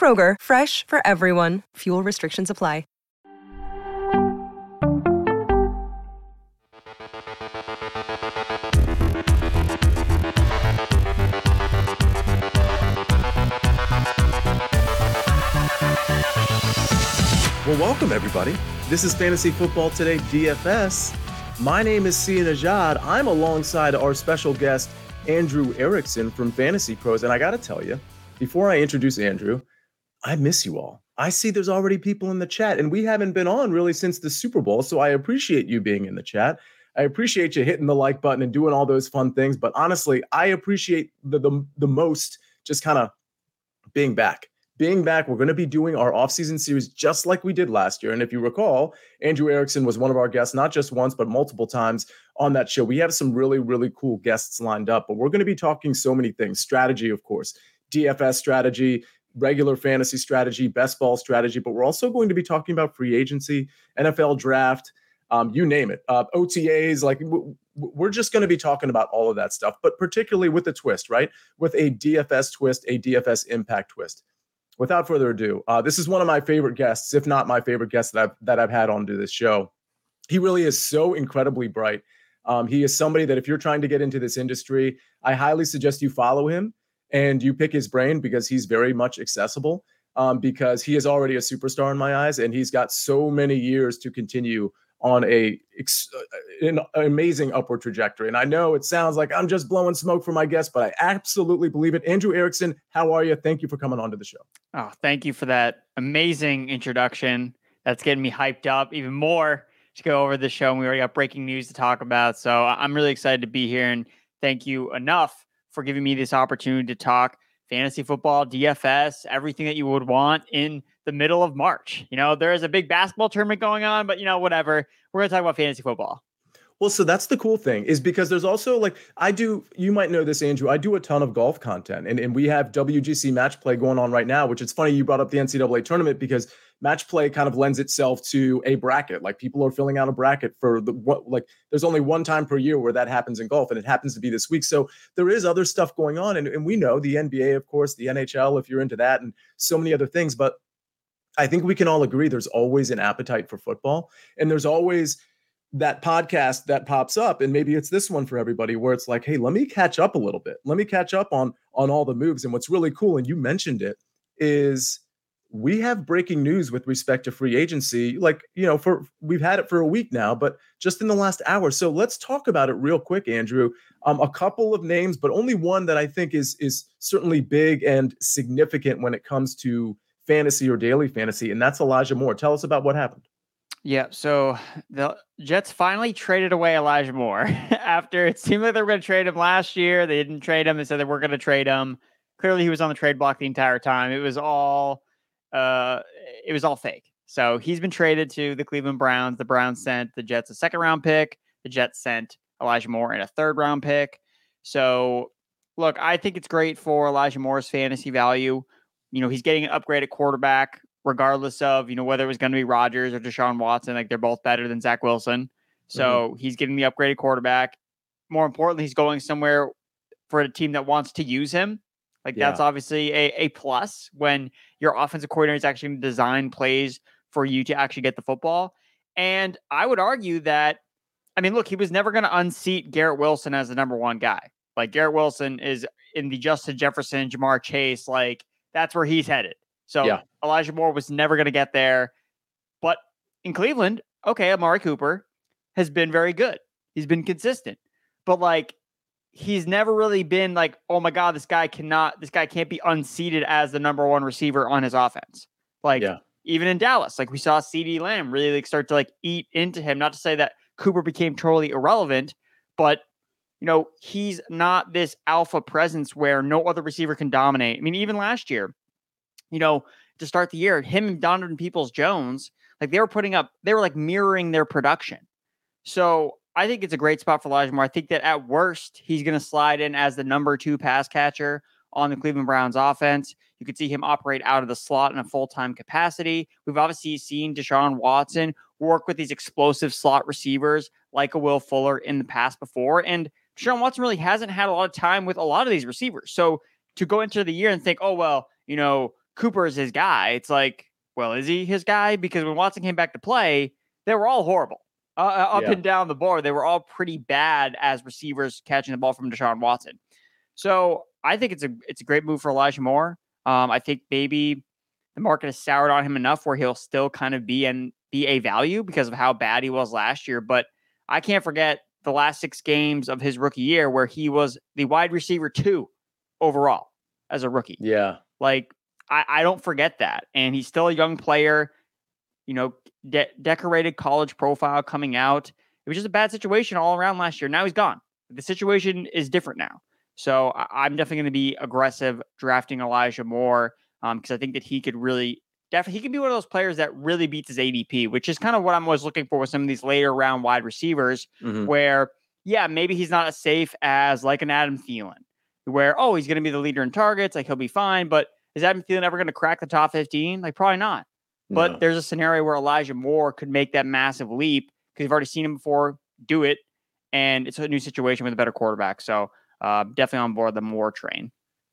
Kroger, fresh for everyone. Fuel restrictions apply. Well, welcome everybody. This is Fantasy Football Today DFS. My name is Sia Nejad. I'm alongside our special guest, Andrew Erickson from Fantasy Pros. And I got to tell you, before I introduce Andrew, I miss you all. I see there's already people in the chat, and we haven't been on really since the Super Bowl. So I appreciate you being in the chat. I appreciate you hitting the like button and doing all those fun things. But honestly, I appreciate the the, the most just kind of being back being back, we're going to be doing our offseason series just like we did last year. And if you recall, Andrew Erickson was one of our guests, not just once, but multiple times on that show. We have some really, really cool guests lined up, but we're going to be talking so many things strategy, of course, DFS strategy, regular fantasy strategy, best ball strategy, but we're also going to be talking about free agency, NFL draft. Um, you name it, uh, OTAs, like we're just going to be talking about all of that stuff, but particularly with a twist, right? With a DFS twist, a DFS impact twist without further ado, uh, this is one of my favorite guests, if not my favorite guest that I've that I've had onto this show. He really is so incredibly bright. Um, he is somebody that if you're trying to get into this industry, I highly suggest you follow him and you pick his brain because he's very much accessible. Um, because he is already a superstar in my eyes, and he's got so many years to continue on a uh, an amazing upward trajectory. And I know it sounds like I'm just blowing smoke for my guest, but I absolutely believe it. Andrew Erickson, how are you? Thank you for coming on to the show. Oh, thank you for that amazing introduction. That's getting me hyped up even more to go over the show. And we already got breaking news to talk about. So I'm really excited to be here. And thank you enough for giving me this opportunity to talk fantasy football, DFS, everything that you would want in the middle of March. You know, there is a big basketball tournament going on, but you know, whatever. We're going to talk about fantasy football. Well, so that's the cool thing is because there's also like I do, you might know this, Andrew. I do a ton of golf content, and, and we have WGC match play going on right now, which is funny you brought up the NCAA tournament because match play kind of lends itself to a bracket. Like people are filling out a bracket for the what like there's only one time per year where that happens in golf, and it happens to be this week. So there is other stuff going on, and, and we know the NBA, of course, the NHL, if you're into that, and so many other things. But I think we can all agree there's always an appetite for football, and there's always that podcast that pops up and maybe it's this one for everybody where it's like hey let me catch up a little bit let me catch up on on all the moves and what's really cool and you mentioned it is we have breaking news with respect to free agency like you know for we've had it for a week now but just in the last hour so let's talk about it real quick andrew um, a couple of names but only one that i think is is certainly big and significant when it comes to fantasy or daily fantasy and that's elijah moore tell us about what happened yeah, so the Jets finally traded away Elijah Moore after it seemed like they were going to trade him last year. They didn't trade him. They said they were going to trade him. Clearly, he was on the trade block the entire time. It was all, uh, it was all fake. So he's been traded to the Cleveland Browns. The Browns sent the Jets a second round pick. The Jets sent Elijah Moore and a third round pick. So, look, I think it's great for Elijah Moore's fantasy value. You know, he's getting an upgraded quarterback regardless of you know whether it was going to be Rodgers or Deshaun Watson. Like they're both better than Zach Wilson, so mm-hmm. he's getting the upgraded quarterback. More importantly, he's going somewhere for a team that wants to use him. Like yeah. that's obviously a, a plus when your offensive coordinator is actually design plays for you to actually get the football. And I would argue that, I mean, look, he was never going to unseat Garrett Wilson as the number one guy. Like Garrett Wilson is in the Justin Jefferson, Ja'Marr Chase, like that's where he's headed. So yeah. Elijah Moore was never going to get there. But in Cleveland, okay, Amari Cooper has been very good. He's been consistent. But like he's never really been like, oh my God, this guy cannot, this guy can't be unseated as the number one receiver on his offense. Like yeah. even in Dallas, like we saw CeeDee Lamb really like start to like eat into him. Not to say that Cooper became totally irrelevant, but you know, he's not this alpha presence where no other receiver can dominate. I mean, even last year, you know, to start the year, him and Donovan Peoples Jones, like they were putting up, they were like mirroring their production. So I think it's a great spot for Elijah Moore. I think that at worst, he's going to slide in as the number two pass catcher on the Cleveland Browns offense. You could see him operate out of the slot in a full time capacity. We've obviously seen Deshaun Watson work with these explosive slot receivers like a Will Fuller in the past before. And Deshaun Watson really hasn't had a lot of time with a lot of these receivers. So to go into the year and think, oh, well, you know, Cooper is his guy, it's like, well, is he his guy? Because when Watson came back to play, they were all horrible. Uh, uh, up yeah. and down the board, they were all pretty bad as receivers catching the ball from Deshaun Watson. So I think it's a it's a great move for Elijah Moore. Um, I think maybe the market has soured on him enough where he'll still kind of be and be a value because of how bad he was last year. But I can't forget the last six games of his rookie year where he was the wide receiver two overall as a rookie. Yeah. Like I, I don't forget that. And he's still a young player, you know, de- decorated college profile coming out. It was just a bad situation all around last year. Now he's gone. The situation is different now. So I- am definitely going to be aggressive drafting Elijah Moore because um, I think that he could really definitely he can be one of those players that really beats his ADP, which is kind of what I'm always looking for with some of these later round wide receivers, mm-hmm. where yeah, maybe he's not as safe as like an Adam Thielen, where oh he's going to be the leader in targets, like he'll be fine, but is Adam Thielen ever going to crack the top 15? Like probably not. But no. there's a scenario where Elijah Moore could make that massive leap because you've already seen him before do it, and it's a new situation with a better quarterback. So uh, definitely on board the Moore train.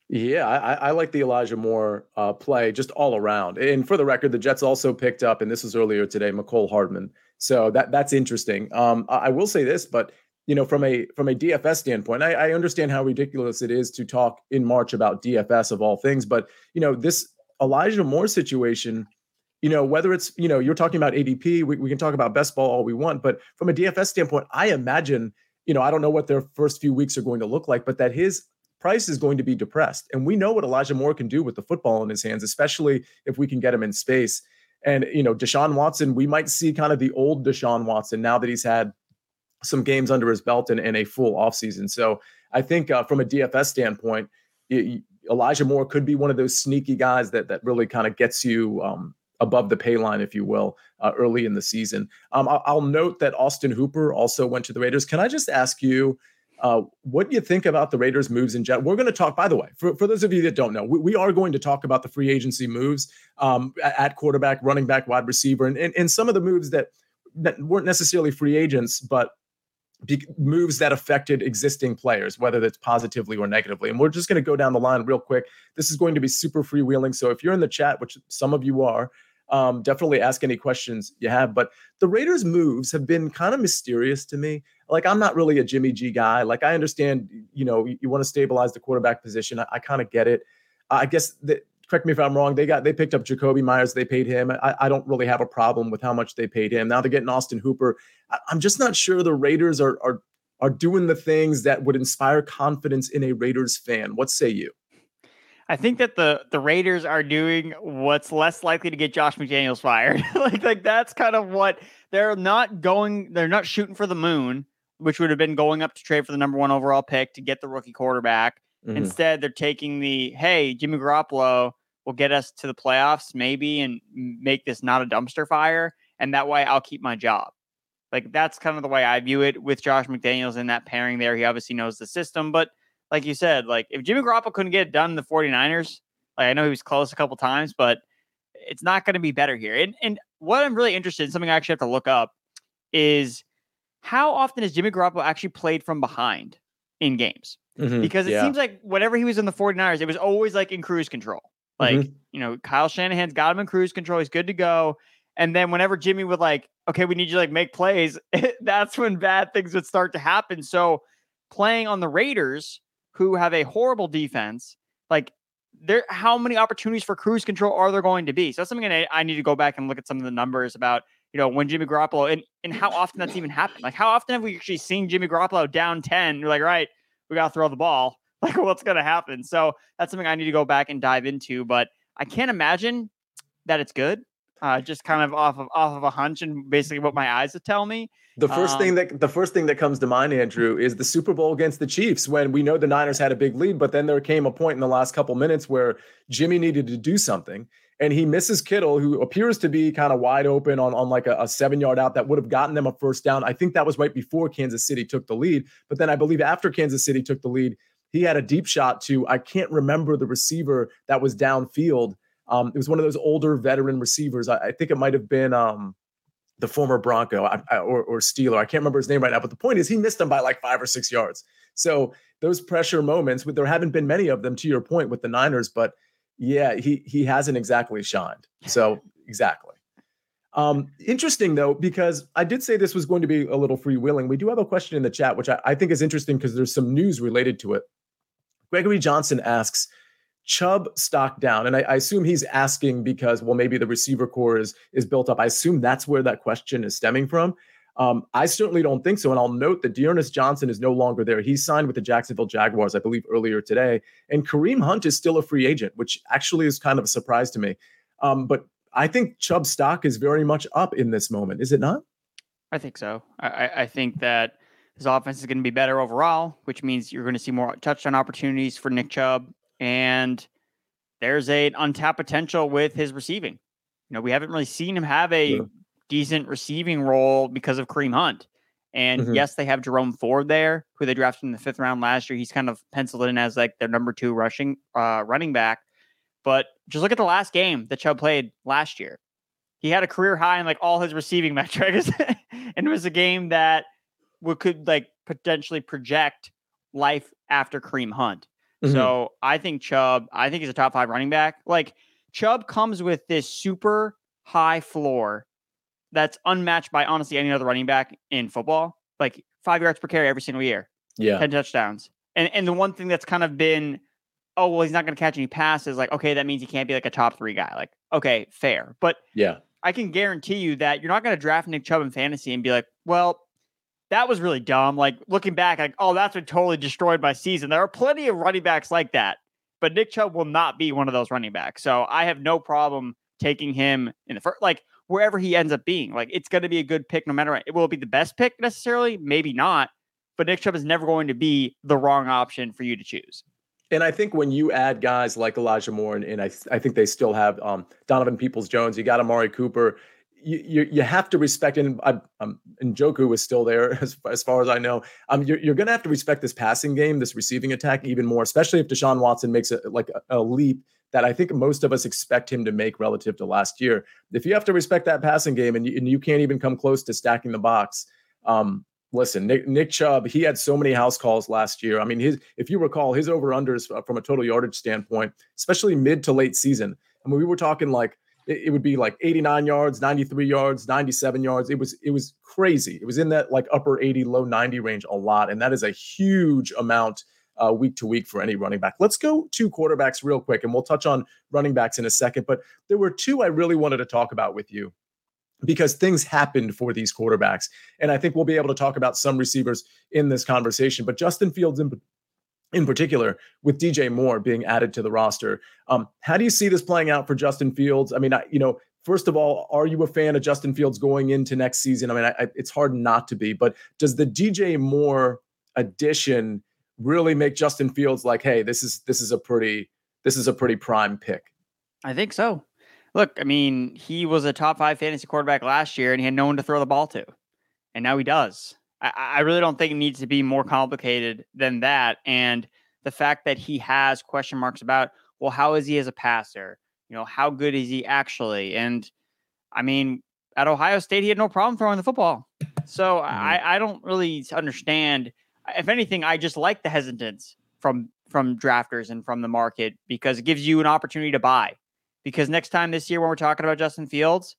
Yeah, I, I, like the Elijah Moore uh, play just all around. And for the record, the Jets also picked up, and this was earlier today, Mecole Hardman. So that that's interesting. Um, I, I, will say this, but you know, from a from a DFS standpoint, I, I understand how ridiculous it is to talk in March about DFS of all things. But you know, this Elijah Moore situation, you know, whether it's you know, you're talking about ADP, we, we can talk about best ball all we want, but from a DFS standpoint, I imagine, you know, I don't know what their first few weeks are going to look like, but that his price is going to be depressed. And we know what Elijah Moore can do with the football in his hands, especially if we can get him in space. And, you know, Deshaun Watson, we might see kind of the old Deshaun Watson now that he's had some games under his belt and, and a full offseason. So I think uh, from a DFS standpoint, it, Elijah Moore could be one of those sneaky guys that that really kind of gets you um, above the pay line, if you will, uh, early in the season. Um, I'll, I'll, note that Austin Hooper also went to the Raiders. Can I just ask you, uh, what do you think about the Raiders' moves in general? We're going to talk, by the way, for, for those of you that don't know, we, we are going to talk about the free agency moves um, at quarterback, running back, wide receiver, and, and, and some of the moves that, that weren't necessarily free agents, but be, moves that affected existing players, whether that's positively or negatively. And we're just going to go down the line real quick. This is going to be super freewheeling. So if you're in the chat, which some of you are, um, definitely ask any questions you have. But the Raiders' moves have been kind of mysterious to me. Like, I'm not really a Jimmy G guy. Like, I understand, you know, you, you want to stabilize the quarterback position. I, I kind of get it. I guess that, correct me if I'm wrong. They got they picked up Jakobi Meyers. They paid him. I, I, don't really have a problem with how much they paid him. Now they're getting Austin Hooper. I, am just not sure the Raiders are are are doing the things that would inspire confidence in a Raiders fan. What say you? I think that the the Raiders are doing what's less likely to get Josh McDaniels fired. like like that's kind of what they're not going. They're not shooting for the moon, which would have been going up to trade for the number one overall pick to get the rookie quarterback. Mm-hmm. Instead, they're taking the hey Jimmy Garoppolo will get us to the playoffs maybe and make this not a dumpster fire, and that way I'll keep my job. Like that's kind of the way I view it with Josh McDaniels in that pairing there. He obviously knows the system, but like you said, like if Jimmy Garoppolo couldn't get it done in the 49ers, like I know he was close a couple times, but it's not going to be better here. And and what I'm really interested in, something I actually have to look up, is how often has Jimmy Garoppolo actually played from behind in games? Mm-hmm, because it yeah. seems like whenever he was in the 49ers, it was always like in cruise control. Like, mm-hmm. you know, Kyle Shanahan's got him in cruise control. He's good to go. And then whenever Jimmy would like, okay, we need you to like make plays, that's when bad things would start to happen. So playing on the Raiders, who have a horrible defense, like there how many opportunities for cruise control are there going to be? So that's something I, I need to go back and look at some of the numbers about, you know, when Jimmy Garoppolo and, and how often that's even happened. Like how often have we actually seen Jimmy Garoppolo down 10? You're like, right, we gotta throw the ball. Like what's gonna happen? So that's something I need to go back and dive into. But I can't imagine that it's good. Uh, just kind of off of off of a hunch and basically what my eyes would tell me. The first um, thing that the first thing that comes to mind, Andrew, is the Super Bowl against the Chiefs when we know the Niners had a big lead, but then there came a point in the last couple minutes where Jimmy needed to do something. And he misses Kittle, who appears to be kind of wide open on, on like a, a seven yard out that would have gotten them a first down. I think that was right before Kansas City took the lead. But then I believe after Kansas City took the lead, he had a deep shot to, I can't remember the receiver that was downfield. Um, it was one of those older veteran receivers. I, I think it might have been um, the former Bronco or, or Steeler. I can't remember his name right now, but the point is he missed them by like five or six yards. So those pressure moments, there haven't been many of them to your point with the Niners, but yeah, he he hasn't exactly shined. So exactly. Um, interesting though, because I did say this was going to be a little freewheeling. We do have a question in the chat, which I, I think is interesting because there's some news related to it. Gregory Johnson asks, Chubb stock down, and I, I, assume he's asking because well maybe the receiver core is is built up. I assume that's where that question is stemming from. Um, I certainly don't think so, and I'll note that D'Ernest Johnson is no longer there. He signed with the Jacksonville Jaguars, I believe, earlier today, and Kareem Hunt is still a free agent, which actually is kind of a surprise to me. Um, but I think Chubb's stock is very much up in this moment, is it not? I think so. I, I think that his offense is going to be better overall, which means you're going to see more touchdown opportunities for Nick Chubb and there's a untapped potential with his receiving. You know, we haven't really seen him have a yeah. decent receiving role because of Kareem Hunt. And mm-hmm. yes, they have Jerome Ford there, who they drafted in the fifth round last year. He's kind of penciled in as like their number two rushing uh, running back. But just look at the last game that Chubb played last year. He had a career high in like all his receiving metrics, and it was a game that would could like potentially project life after Kareem Hunt. Mm-hmm. So I think Chubb, I think he's a top five running back. Like Chubb comes with this super high floor that's unmatched by honestly any other running back in football. Like five yards per carry every single year. Yeah. 10 touchdowns. And and the one thing that's kind of been, oh, well, he's not going to catch any passes. Like, okay, that means he can't be like a top three guy. Like, okay, fair. But yeah, I can guarantee you that you're not going to draft Nick Chubb in fantasy and be like, well, that was really dumb. Like looking back, like, oh, that's what totally destroyed my season. There are plenty of running backs like that, but Nick Chubb will not be one of those running backs. So I have no problem taking him in the first, like wherever he ends up being. Like it's going to be a good pick no matter what. It will be the best pick necessarily, maybe not, but Nick Chubb is never going to be the wrong option for you to choose. And I think when you add guys like Elijah Moore, and, and I, I think they still have um, Donovan Peoples Jones, you got Amari Cooper, you, you, have to respect and I, um, Njoku is still there as, as far as I know. Um, you're, you're going to have to respect this passing game, this receiving attack even more, especially if Deshaun Watson makes a, like a, a, leap that I think most of us expect him to make relative to last year. If you have to respect that passing game and you, and you can't even come close to stacking the box, um, listen, Nick, Nick Chubb, he had so many house calls last year. I mean, his if you recall, his over unders uh, from a total yardage standpoint, especially mid to late season. I mean, we were talking like it, would be like 89 yards, 93 yards, 97 yards. It was it was crazy. It was in that like upper 80, low 90 range a lot, and that is a huge amount uh, week to week for any running back. Let's go to quarterbacks real quick, and we'll touch on running backs in a second. But there were two I really wanted to talk about with you because things happened for these quarterbacks. And I think we'll be able to talk about some receivers in this conversation. But Justin Fields in, in particular with DJ Moore being added to the roster. Um, how do you see this playing out for Justin Fields? I mean, I, you know, first of all, are you a fan of Justin Fields going into next season? I mean, I, I, it's hard not to be, but does the DJ Moore addition really make Justin Fields like, hey, this is this is a pretty this is a pretty prime pick? I think so. Look, I mean, he was a top five fantasy quarterback last year, and he had no one to throw the ball to, and now he does. I, I really don't think it needs to be more complicated than that. And the fact that he has question marks about, well, how is he as a passer? You know, how good is he actually? And I mean, at Ohio State, he had no problem throwing the football. So mm-hmm. I, I don't really understand. If anything, I just like the hesitance from from drafters and from the market because it gives you an opportunity to buy. Because next time this year, when we're talking about Justin Fields,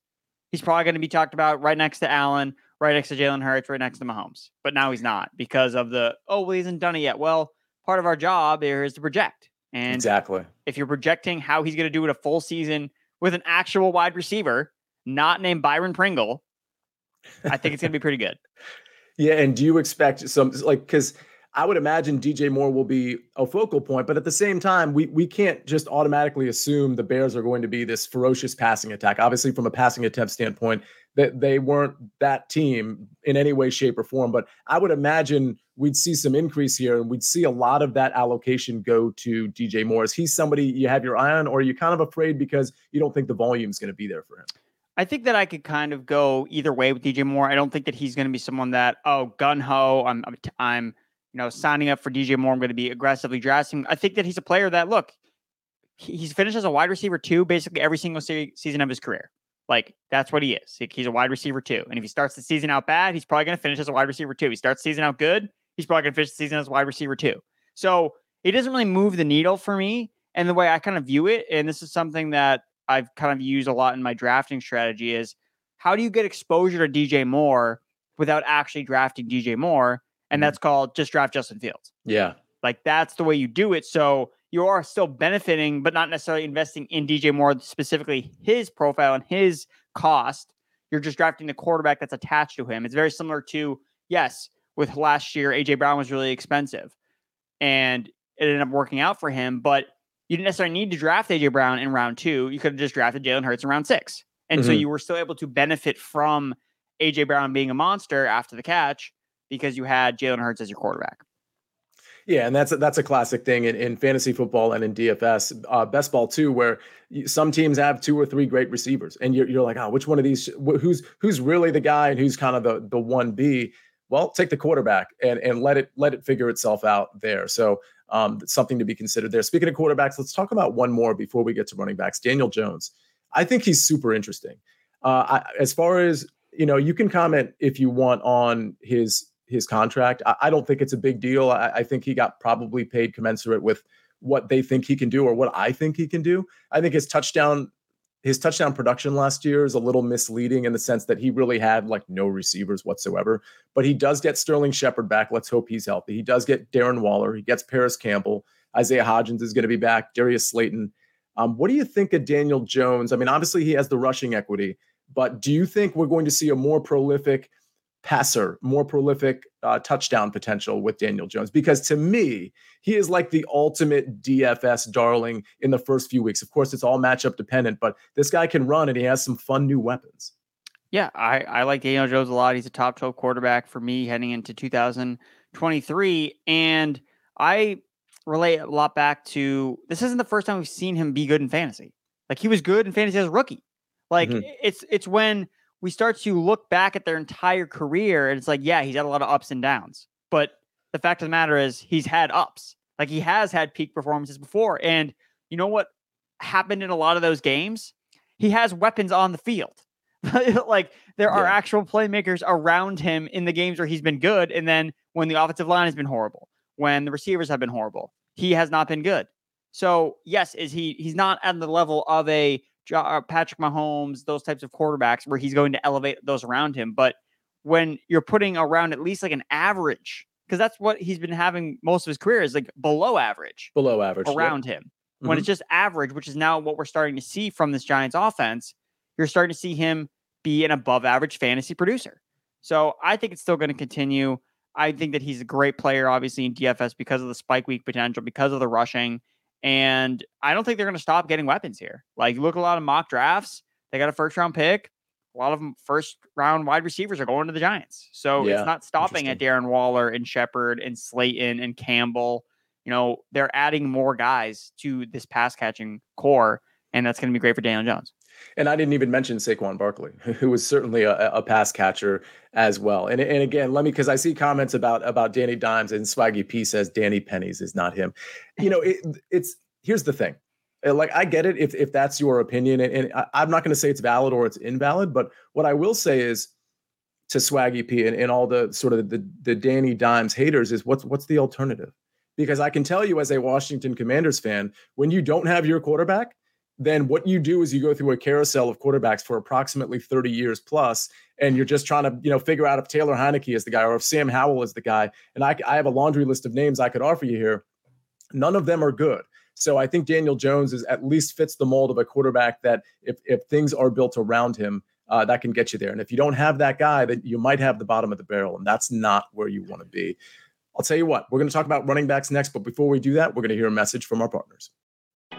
he's probably going to be talked about right next to Allen right next to Jalen Hurts, right next to Mahomes. But now he's not because of the, oh, well, he hasn't done it yet. Well, part of our job here is to project. And exactly. If you're projecting how he's going to do it a full season with an actual wide receiver, not named Byron Pringle, I think it's going to be pretty good. Yeah, and do you expect some like because I would imagine DJ Moore will be a focal point, but at the same time, we we can't just automatically assume the Bears are going to be this ferocious passing attack. Obviously, from a passing attempt standpoint, that they weren't that team in any way, shape, or form. But I would imagine we'd see some increase here, and we'd see a lot of that allocation go to DJ Moore. Is he somebody you have your eye on, or are you kind of afraid because you don't think the volume is going to be there for him? I think that I could kind of go either way with DJ Moore. I don't think that he's going to be someone that oh gun ho. I'm I'm, you know signing up for DJ Moore. I'm going to be aggressively drafting. I think that he's a player that look he's finished as a wide receiver too, basically every single se- season of his career. Like that's what he is. He's a wide receiver too. And if he starts the season out bad, he's probably going to finish as a wide receiver too. He starts the season out good, he's probably going to finish the season as a wide receiver too. So it doesn't really move the needle for me. And the way I kind of view it, and this is something that I've kind of used a lot in my drafting strategy, is how do you get exposure to DJ Moore without actually drafting DJ Moore? And mm-hmm. that's called just draft Justin Fields. Yeah. Like that's the way you do it. So you are still benefiting, but not necessarily investing in DJ Moore, specifically his profile and his cost. You're just drafting the quarterback that's attached to him. It's very similar to, yes, with last year, AJ Brown was really expensive and it ended up working out for him, but you didn't necessarily need to draft AJ Brown in round two. You could have just drafted Jalen Hurts in round six. And mm-hmm. so you were still able to benefit from AJ Brown being a monster after the catch because you had Jalen Hurts as your quarterback. Yeah, and that's a, that's a classic thing in, in fantasy football and in DFS, uh, best ball too, where some teams have two or three great receivers, and you're, you're like, oh, which one of these? Who's who's really the guy, and who's kind of the the one B? Well, take the quarterback and and let it let it figure itself out there. So um, something to be considered there. Speaking of quarterbacks, let's talk about one more before we get to running backs. Daniel Jones, I think he's super interesting. Uh, I, as far as you know, you can comment if you want on his his contract. I, I don't think it's a big deal. I, I, think he got probably paid commensurate with what they think he can do or what I think he can do. I think his touchdown his touchdown production last year is a little misleading in the sense that he really had like no receivers whatsoever. But he does get Sterling Shepard back. Let's hope he's healthy. He does get Darren Waller. He gets Parris Campbell. Isaiah Hodgins is going to be back. Darius Slayton. Um, what do you think of Daniel Jones? I mean, obviously he has the rushing equity, but do you think we're going to see a more prolific passer, more prolific uh, touchdown potential with Daniel Jones because to me, he is like the ultimate DFS darling in the first few weeks. Of course, it's all matchup dependent, but this guy can run and he has some fun new weapons. Yeah, I, I like Daniel Jones a lot. He's a top 12 quarterback for me heading into 2023. And I relate a lot back to this isn't the first time we've seen him be good in fantasy. Like he was good in fantasy as a rookie. Like mm-hmm. it's it's when we start to look back at their entire career and it's like, yeah, he's had a lot of ups and downs. But the fact of the matter is he's had ups. Like he has had peak performances before. And you know what happened in a lot of those games? He has weapons on the field. like there are actual playmakers around him in the games where he's been good. And then when the offensive line has been horrible, when the receivers have been horrible, he has not been good. So yes, is he he's not at the level of a Patrick Mahomes, those types of quarterbacks where he's going to elevate those around him. But when you're putting around at least like an average, because that's what he's been having most of his career is like below average, below average around him. Mm-hmm. When it's just average, which is now what we're starting to see from this Giants offense, you're starting to see him be an above average fantasy producer. So I think it's still going to continue. I think that he's a great player, obviously, in DFS because of the spike week potential, because of the rushing. And I don't think they're going to stop getting weapons here. Like, look at a lot of mock drafts. They got a first round pick. A lot of them first round wide receivers are going to the Giants. So yeah, it's not stopping at Darren Waller and Shepard and Slayton and Campbell. You know, they're adding more guys to this pass catching core, and that's going to be great for Daniel Jones. And I didn't even mention Saquon Barkley, who was certainly a, a pass catcher as well. And, and again, let me because I see comments about about Danny Dimes and Swaggy P says Danny Pennies is not him. You know, it, it's here's the thing. Like I get it if if that's your opinion, and, and I, am not going to say it's valid or it's invalid, but what I will say is to Swaggy P and, and all the sort of the the Danny Dimes haters is what's what's the alternative? Because I can tell you as a Washington Commanders fan, when you don't have your quarterback, then what you do is you go through a carousel of quarterbacks for approximately 30 years plus, and you're just trying to, you know, figure out if Taylor Heinicke is the guy or if Sam Howell is the guy. And I, I have a laundry list of names I could offer you here. None of them are good. So I think Daniel Jones is at least fits the mold of a quarterback that if if things are built around him, uh, that can get you there. And if you don't have that guy, then you might have the bottom of the barrel, and that's not where you want to be. I'll tell you what, we're going to talk about running backs next, but before we do that, we're going to hear a message from our partners.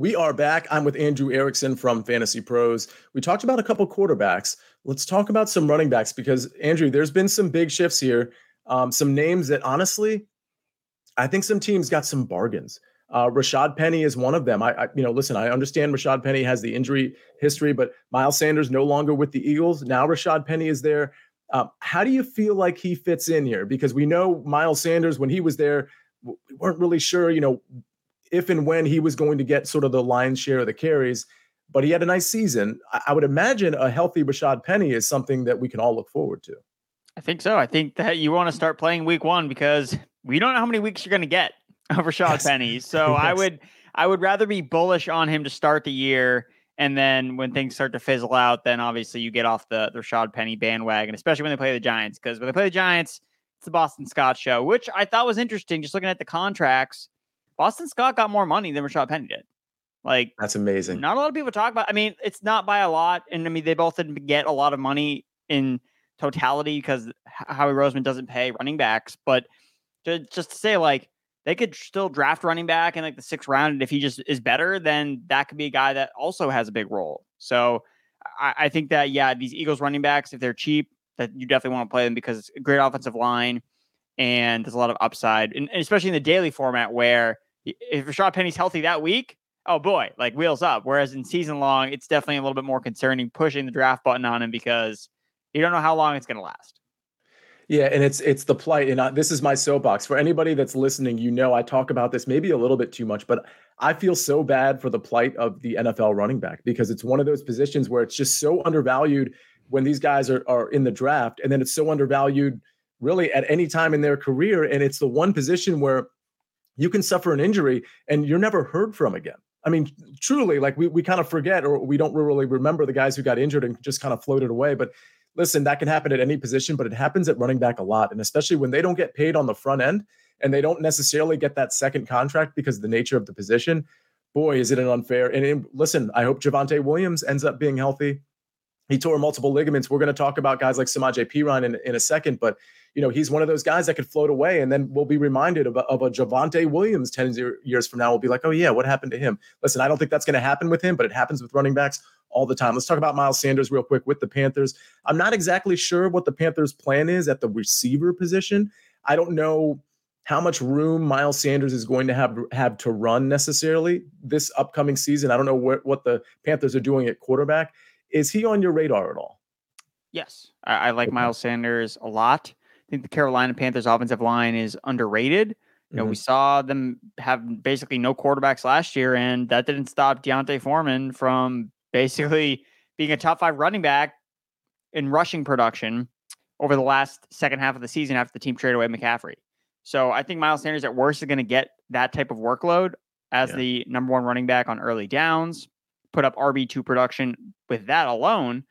We are back. I'm with Andrew Erickson from Fantasy Pros. We talked about a couple quarterbacks. Let's talk about some running backs because Andrew, there's been some big shifts here. Um, some names that honestly, I think some teams got some bargains. Uh, Rashad Penny is one of them. I, I, you know, listen, I understand Rashad Penny has the injury history, but Miles Sanders no longer with the Eagles. Now Rashad Penny is there. Um, how do you feel like he fits in here? Because we know Miles Sanders when he was there, we weren't really sure, you know, if and when he was going to get sort of the lion's share of the carries. But he had a nice season. I, would imagine a healthy Rashad Penny is something that we can all look forward to. I think so. I think that you want to start playing week one because we don't know how many weeks you're going to get of Rashad yes. Penny. So yes. I would I would rather be bullish on him to start the year. And then when things start to fizzle out, then obviously you get off the, the Rashad Penny bandwagon, especially when they play the Giants. Because when they play the Giants, it's the Boston Scott show, which I thought was interesting. Just looking at the contracts, Boston Scott got more money than Rashad Penny did. Like that's amazing. Not a lot of people talk about. I mean, it's not by a lot, and I mean they both didn't get a lot of money in totality because Howie Roseman doesn't pay running backs. But to, just to say, like they could still draft running back in like the sixth round, and if he just is better, then that could be a guy that also has a big role. So I, I think that yeah, these Eagles running backs, if they're cheap, that you definitely want to play them because it's a great offensive line and there's a lot of upside, and, and especially in the daily format where if Rashad Penny's healthy that week, oh boy, like wheels up. Whereas in season long, it's definitely a little bit more concerning pushing the draft button on him because you don't know how long it's going to last. Yeah, and it's it's the plight, and I, this is my soapbox for anybody that's listening. You know, I talk about this maybe a little bit too much, but I feel so bad for the plight of the NFL running back because it's one of those positions where it's just so undervalued when these guys are are in the draft, and then it's so undervalued really at any time in their career, and it's the one position where you can suffer an injury and you're never heard from again. I mean, truly, like we, we kind of forget or we don't really remember the guys who got injured and just kind of floated away. But listen, that can happen at any position, but it happens at running back a lot. And especially when they don't get paid on the front end and they don't necessarily get that second contract because of the nature of the position, boy, is it an unfair. And listen, I hope Javonte Williams ends up being healthy. He tore multiple ligaments. We're going to talk about guys like Samaje Perine in, in a second, but you know, he's one of those guys that could float away. And then we'll be reminded of of a Javonte Williams 10 years from now. We'll be like, oh, yeah, what happened to him? Listen, I don't think that's going to happen with him, but it happens with running backs all the time. Let's talk about Miles Sanders real quick with the Panthers. I'm not exactly sure what the Panthers' plan is at the receiver position. I don't know how much room Miles Sanders is going to have have to run necessarily this upcoming season. I don't know what, what the Panthers are doing at quarterback. Is he on your radar at all? Yes, I, I like okay. Miles Sanders a lot I think the Carolina Panthers offensive line is underrated. You know, mm-hmm. we saw them have basically no quarterbacks last year, and that didn't stop D'Onta Foreman from basically being a top five running back in rushing production over the last second half of the season after the team traded away McCaffrey. So I think Miles Sanders at worst is going to get that type of workload as yeah. the number one running back on early downs, put up RB2 production with that alone.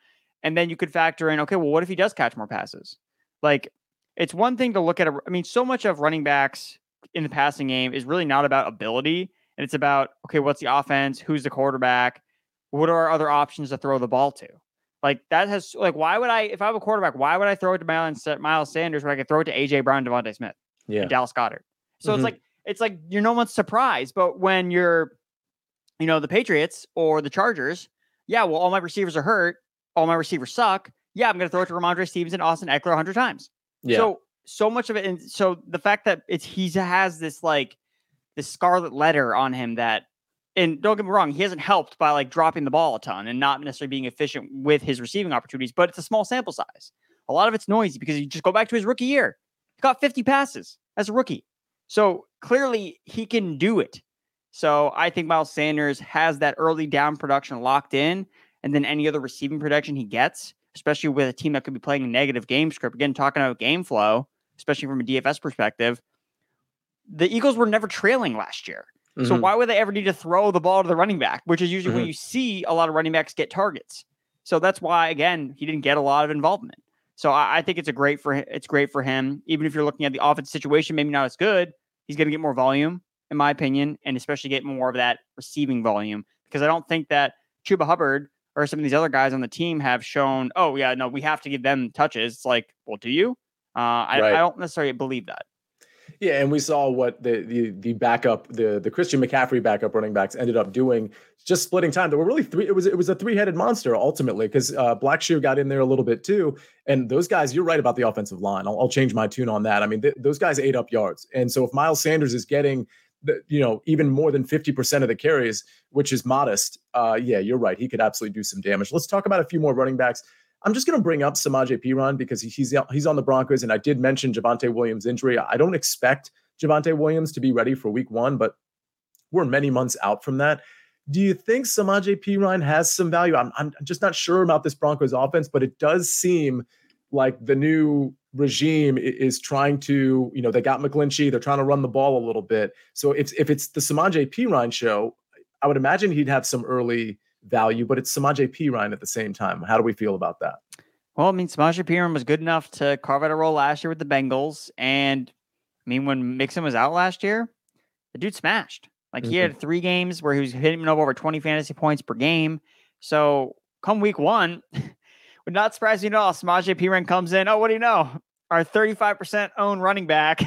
And then you could factor in, okay, well, what if he does catch more passes? Like it's one thing to look at. A, I mean, so much of running backs in the passing game is really not about ability, and it's about okay, what's the offense? Who's the quarterback? What are our other options to throw the ball to? Like that has like why would I if I have a quarterback, why would I throw it to Miles, Miles Sanders when I could throw it to AJ Brown, DeVonta Smith, yeah, and Dallas Goedert? So mm-hmm. it's like it's like you're no one's surprised. But when you're, you know, the Patriots or the Chargers, yeah, well, all my receivers are hurt. All my receivers suck. Yeah, I'm going to throw it to Rhamondre Stevenson, Austin Ekeler 100 times. Yeah. So, so much of it. And so the fact that it's, he has this like, this scarlet letter on him that, and don't get me wrong, he hasn't helped by like dropping the ball a ton and not necessarily being efficient with his receiving opportunities, but it's a small sample size. A lot of it's noisy because you just go back to his rookie year. He got 50 passes as a rookie. So clearly he can do it. So I think Miles Sanders has that early down production locked in, and then any other receiving production he gets, especially with a team that could be playing a negative game script. Again, talking about game flow, especially from a DFS perspective, the Eagles were never trailing last year. Mm-hmm. So why would they ever need to throw the ball to the running back, which is usually mm-hmm. when you see a lot of running backs get targets. So that's why, again, he didn't get a lot of involvement. So I, I think it's a great for it's great for him. Even if you're looking at the offense situation, maybe not as good. He's going to get more volume, in my opinion, and especially get more of that receiving volume because I don't think that Chuba Hubbard or some of these other guys on the team have shown, oh yeah, no, we have to give them touches. It's like, well, do you? Uh, I, right. I don't necessarily believe that. Yeah, and we saw what the the the backup, the the Christian McCaffrey backup running backs ended up doing, just splitting time. There were really three. It was it was a three headed monster ultimately because uh, Blackshear got in there a little bit too. And those guys, you're right about the offensive line. I'll, I'll change my tune on that. I mean, th- those guys ate up yards, and so if Miles Sanders is getting the, you know even more than 50% of the carries which is modest uh yeah you're right he could absolutely do some damage let's talk about a few more running backs I'm just going to bring up Samaje Perine because he's he's on the Broncos, and I did mention Javonte Williams' injury. I don't expect Javonte Williams to be ready for Week One, but we're many months out from that. Do you think Samaje Perine has some value? I'm I'm just not sure about this Broncos offense, but it does seem like the new regime is trying to, you know, they got McGlinchey, they're trying to run the ball a little bit. So if if it's the Samaje Perine show, I would imagine he'd have some early value, but it's Samaje Perine at the same time. How do we feel about that? Well, I mean, Samaje Perine was good enough to carve out a role last year with the Bengals. And I mean, when Mixon was out last year, the dude smashed. Like mm-hmm. he had three games where he was hitting over 20 fantasy points per game. So come week one, would not surprise me at all. Samaje Perine comes in. Oh, what do you know? Our 35% owned running back,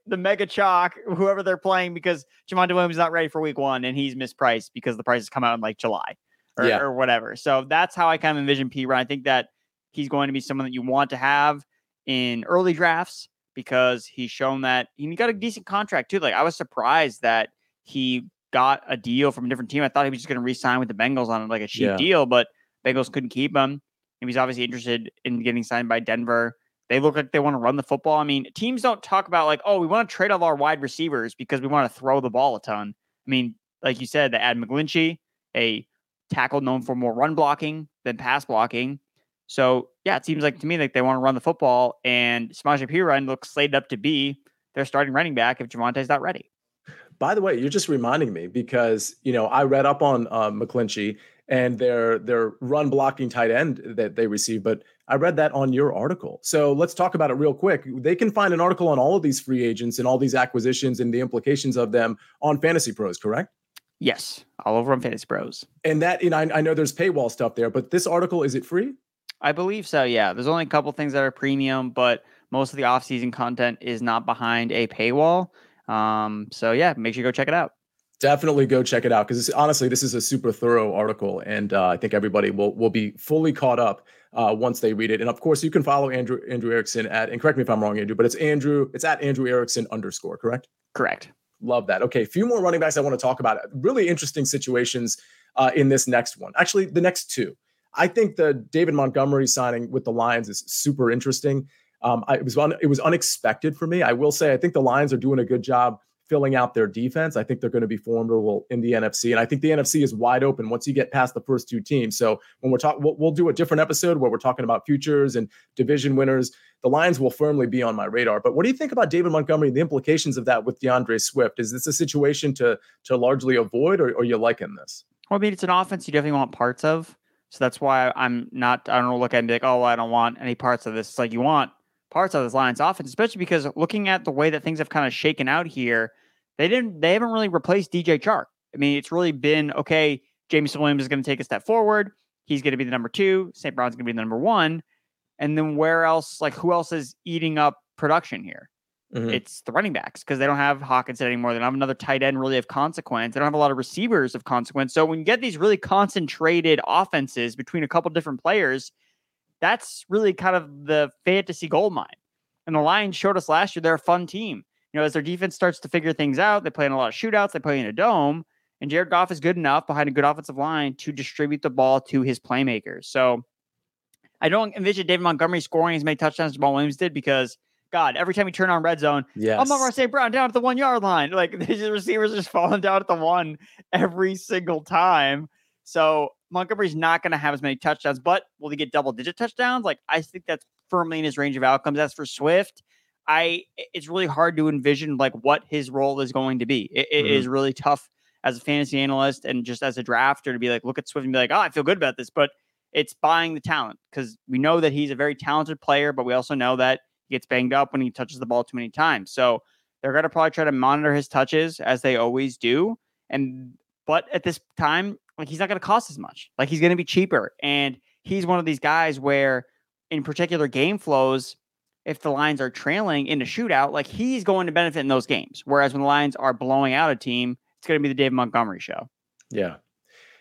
the mega chalk, whoever they're playing, because Javonte Williams is not ready for week one and he's mispriced because the prices come out in like July or, yeah. or whatever. So that's how I kind of envision Perine. I think that he's going to be someone that you want to have in early drafts because he's shown that he got a decent contract too. Like I was surprised that he got a deal from a different team. I thought he was just going to re-sign with the Bengals on like a cheap yeah. deal, but Bengals couldn't keep him. He's obviously interested in getting signed by Denver. They look like they want to run the football. I mean, teams don't talk about like, oh, we want to trade all our wide receivers because we want to throw the ball a ton. I mean, like you said, they add McGlinchey, a tackle known for more run blocking than pass blocking. So yeah, it seems like to me like they want to run the football, and Samaje Perine looks slated up to be their starting running back if Javonte's not ready. By the way, you're just reminding me because you know I read up on uh, McGlinchey and their their run blocking tight end that they receive, but I read that on your article. So let's talk about it real quick. They can find an article on all of these free agents and all these acquisitions and the implications of them on Fantasy Pros, correct? Yes, all over on Fantasy Pros. And that, you know, I, I know there's paywall stuff there, but this article is it free? I believe so. Yeah, there's only a couple things that are premium, but most of the off-season content is not behind a paywall. Um, so yeah, make sure you go check it out. Definitely go check it out because honestly, this is a super thorough article, and uh, I think everybody will will be fully caught up uh, once they read it. And of course, you can follow Andrew Andrew Erickson at and correct me if I'm wrong, Andrew, but it's Andrew. It's at Andrew Erickson underscore. Correct. Correct. Love that. Okay, a few more running backs I want to talk about. Really interesting situations uh, in this next one. Actually, the next two. I think the David Montgomery signing with the Lions is super interesting. Um, I, it was un, it was unexpected for me. I will say I think the Lions are doing a good job filling out their defense. I think they're going to be formidable in the NFC, and I think the NFC is wide open once you get past the first two teams. So when we're talking, we'll, we'll, do a different episode where we're talking about futures and division winners. The Lions will firmly be on my radar. But what do you think about David Montgomery? The implications of that with D'Andre Swift? Is this a situation to to largely avoid, or, or you liking this? Well, I mean, it's an offense you definitely want parts of. So that's why I'm not. I don't look at it and be like, oh, I don't want any parts of this. It's like you want parts of this Lions offense, especially because looking at the way that things have kind of shaken out here, they didn't. They haven't really replaced DJ Chark. I mean, it's really been okay. Jameson Williams is going to take a step forward. He's going to be the number two. St. Brown's going to be the number one. And then where else? Like who else is eating up production here? Mm-hmm. It's the running backs because they don't have Hockenson anymore. They don't have another tight end really of consequence. They don't have a lot of receivers of consequence. So when you get these really concentrated offenses between a couple different players, that's really kind of the fantasy gold mine. And the Lions showed us last year they're a fun team. You know, as their defense starts to figure things out, they play in a lot of shootouts, they play in a dome, and Jared Goff is good enough behind a good offensive line to distribute the ball to his playmakers. So I don't envision David Montgomery scoring as many touchdowns as Jamaal Williams did because God, every time you turn on red zone, yes. I'm on St. Brown down at the one yard line. Like these receivers just falling down at the one every single time. So Montgomery's not going to have as many touchdowns, but will he get double digit touchdowns? Like I think that's firmly in his range of outcomes. As for Swift, I it's really hard to envision like what his role is going to be. It, it mm-hmm. is really tough as a fantasy analyst and just as a drafter to be like, look at Swift and be like, oh, I feel good about this. But it's buying the talent because we know that he's a very talented player, but we also know that he gets banged up when he touches the ball too many times. So they're going to probably try to monitor his touches as they always do. And but at this time, like he's not going to cost as much. Like he's going to be cheaper. And he's one of these guys where in particular game flows, if the Lions are trailing in a shootout, like he's going to benefit in those games. Whereas when the Lions are blowing out a team, it's going to be the Dave Montgomery show. Yeah.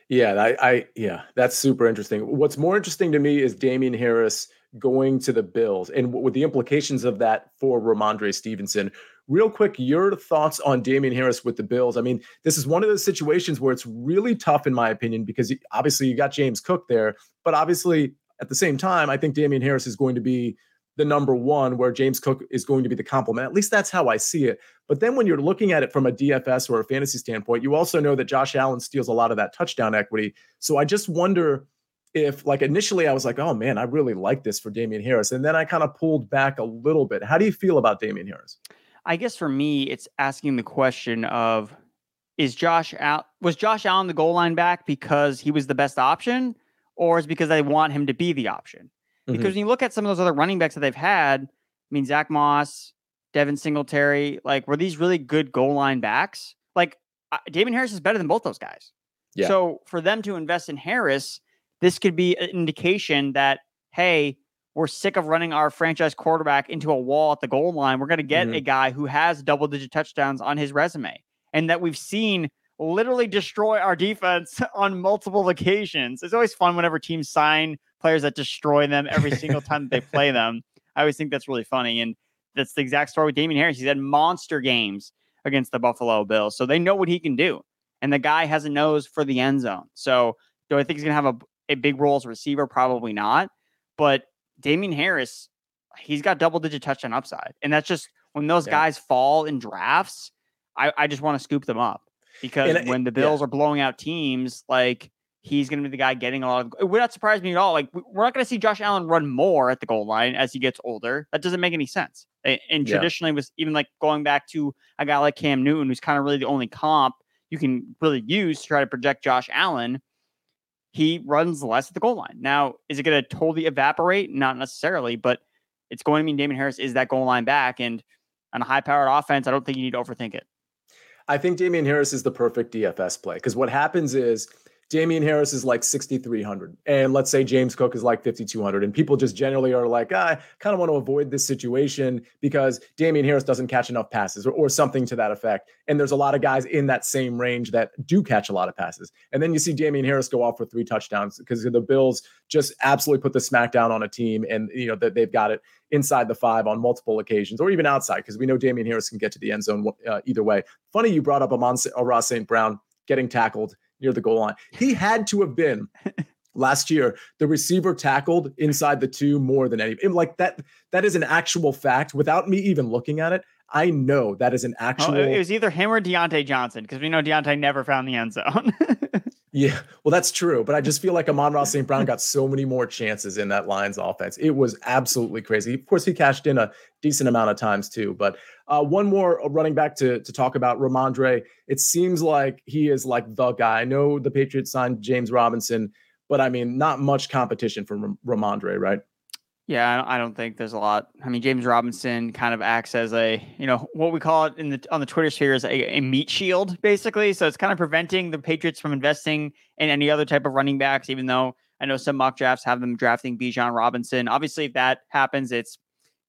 Yeah, I, I yeah, that's super interesting. What's more interesting to me is Damien Harris going to the Bills and with the implications of that for Rhamondre Stevenson. Real quick, your thoughts on Damien Harris with the Bills. I mean, this is one of those situations where it's really tough, in my opinion, because obviously you got James Cook there, but obviously at the same time, I think Damien Harris is going to be the number one, where James Cook is going to be the complement. At least that's how I see it. But then when you're looking at it from a DFS or a fantasy standpoint, you also know that Josh Allen steals a lot of that touchdown equity. So I just wonder if, like, initially I was like, oh man, I really like this for Damien Harris. And then I kind of pulled back a little bit. How do you feel about Damien Harris? I guess for me, it's asking the question of is Josh out was Josh Allen the goal line back because he was the best option, or is because they want him to be the option? Because mm-hmm. when you look at some of those other running backs that they've had, I mean, Zach Moss, Devin Singletary, like, were these really good goal line backs? Like, uh, Damien Harris is better than both those guys. Yeah. So for them to invest in Harris, this could be an indication that, hey, we're sick of running our franchise quarterback into a wall at the goal line. We're going to get mm-hmm. a guy who has double digit touchdowns on his resume and that we've seen literally destroy our defense on multiple occasions. It's always fun whenever teams sign players that destroy them every single time that they play them. I always think that's really funny. And that's the exact story with Damien Harris. He's had monster games against the Buffalo Bills. So they know what he can do. And the guy has a nose for the end zone. So do I think he's going to have a, a big role as a receiver? Probably not. But Damien Harris, he's got double digit touchdown upside. And that's just when those yeah. guys fall in drafts, I, I just want to scoop them up because and, uh, when the Bills yeah. are blowing out teams, like he's going to be the guy getting a lot of. It would not surprise me at all. Like we're not going to see Josh Allen run more at the goal line as he gets older. That doesn't make any sense. And traditionally, yeah. was even like going back to a guy like Cam Newton, who's kind of really the only comp you can really use to try to project Josh Allen. He runs less at the goal line. Now, is it going to totally evaporate? Not necessarily, but it's going to mean Damien Harris is that goal line back. And on a high powered offense, I don't think you need to overthink it. I think Damien Harris is the perfect DFS play because what happens is Damien Harris is like 6,300. And let's say James Cook is like 5,200. And people just generally are like, ah, I kind of want to avoid this situation because Damien Harris doesn't catch enough passes or, or something to that effect. And there's a lot of guys in that same range that do catch a lot of passes. And then you see Damien Harris go off for three touchdowns because the Bills just absolutely put the smackdown on a team and, you know, that they've got it inside the five on multiple occasions or even outside because we know Damien Harris can get to the end zone uh, either way. Funny you brought up Amon Ross St. Brown getting tackled near the goal line. He had to have been last year the receiver tackled inside the two more than any like that that is an actual fact without me even looking at it i know that is an actual oh, it was either him or Diontae Johnson because we know Diontae never found the end zone yeah well that's true but i just feel like Amon-Ra St. Brown got so many more chances in that Lions offense it was absolutely crazy of course he cashed in a decent amount of times too but uh, one more uh, running back to to talk about Rhamondre. It seems like he is like the guy. I know the Patriots signed James Robinson, but I mean, not much competition from Rhamondre, right? Yeah, I don't think there's a lot. I mean, James Robinson kind of acts as a, you know, what we call it in the on the Twitter sphere is a, a meat shield, basically. So it's kind of preventing the Patriots from investing in any other type of running backs, even though I know some mock drafts have them drafting Bijan Robinson. Obviously, if that happens, it's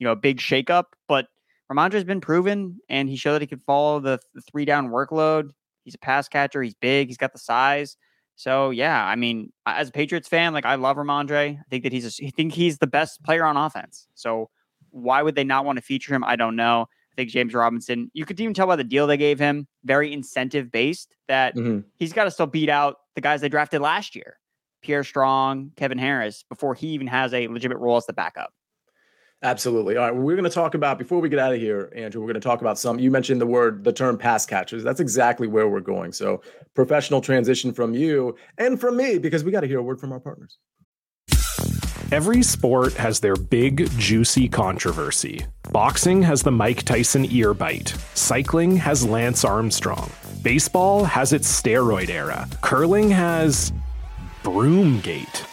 you know a big shakeup. But Rhamondre's been proven, and he showed that he could follow the, the three down workload. He's a pass catcher. He's big. He's got the size. So yeah, I mean, as a Patriots fan, like I love Rhamondre. I think that he's a, I think he's the best player on offense. So why would they not want to feature him? I don't know. I think James Robinson, you could even tell by the deal they gave him, very incentive based, that mm-hmm. he's got to still beat out the guys they drafted last year, Pierre Strong, Kevin Harris, before he even has a legitimate role as the backup. Absolutely. All right. We're going to talk about before we get out of here, Andrew. We're going to talk about some. You mentioned the word, the term pass catchers. That's exactly where we're going. So, professional transition from you and from me because we got to hear a word from our partners. Every sport has their big, juicy controversy. Boxing has the Mike Tyson ear bite. Cycling has Lance Armstrong. Baseball has its steroid era. Curling has Broomgate.